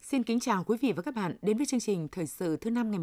Xin kính chào quý vị và các bạn đến với chương trình Thời sự thứ năm ngày